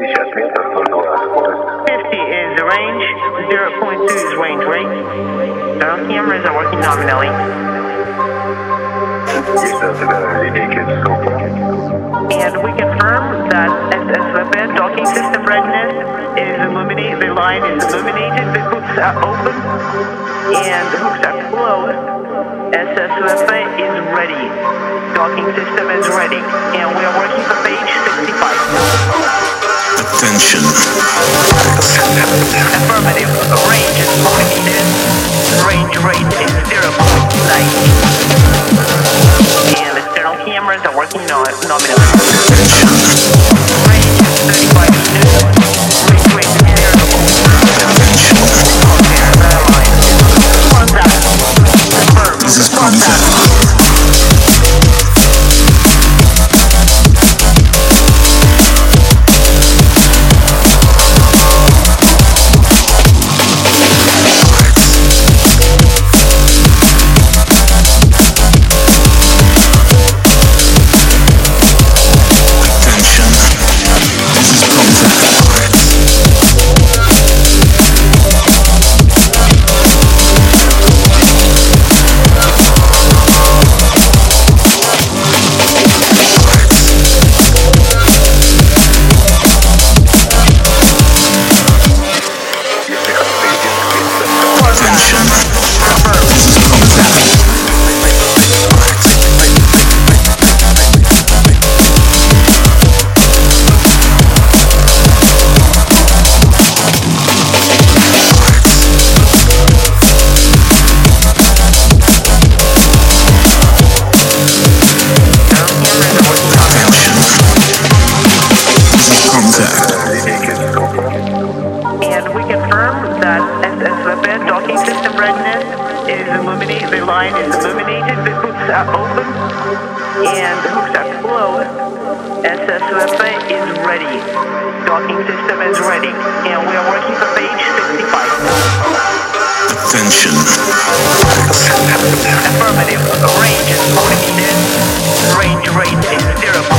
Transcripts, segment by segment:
50 is the range, 0.2 is range rate. All cameras are working nominally. And we confirm that SSVP docking system readiness is illuminated, the line is illuminated, the hooks are open, and the hooks are closed. SSVP is ready. Docking system is ready, and we are working for page 65. Attention. Affirmative. Range is limited. Range rate is 0.9. And external cameras are working no- nominally. Range is 35 meters. Range rate is 0. Compare the line. Contact. This is Contact. Docking system readiness is illuminated, the line is illuminated, the hooks are open, and the hooks are closed. SSVP is ready. Docking system is ready, and we are working for page 65. Attention. Affirmative. Range is 40 meters. Range rate is 0.9.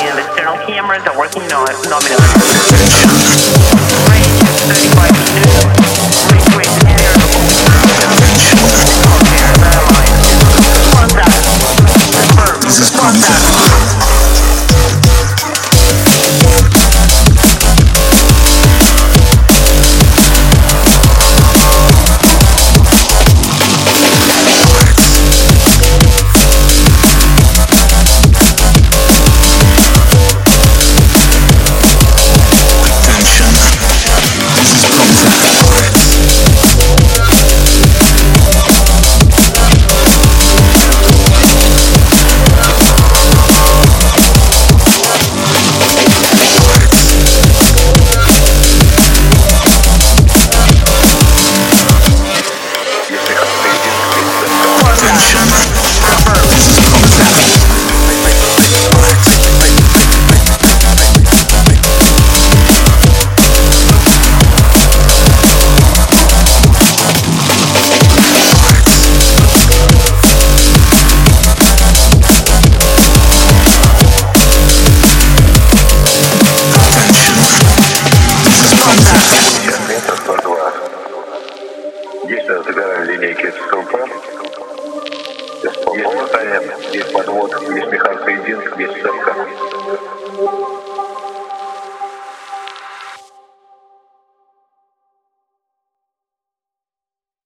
And external cameras are working nominally. Есть мы забираем линейки СЛП. Есть помощь, есть подвод, есть механка единств, есть цепка.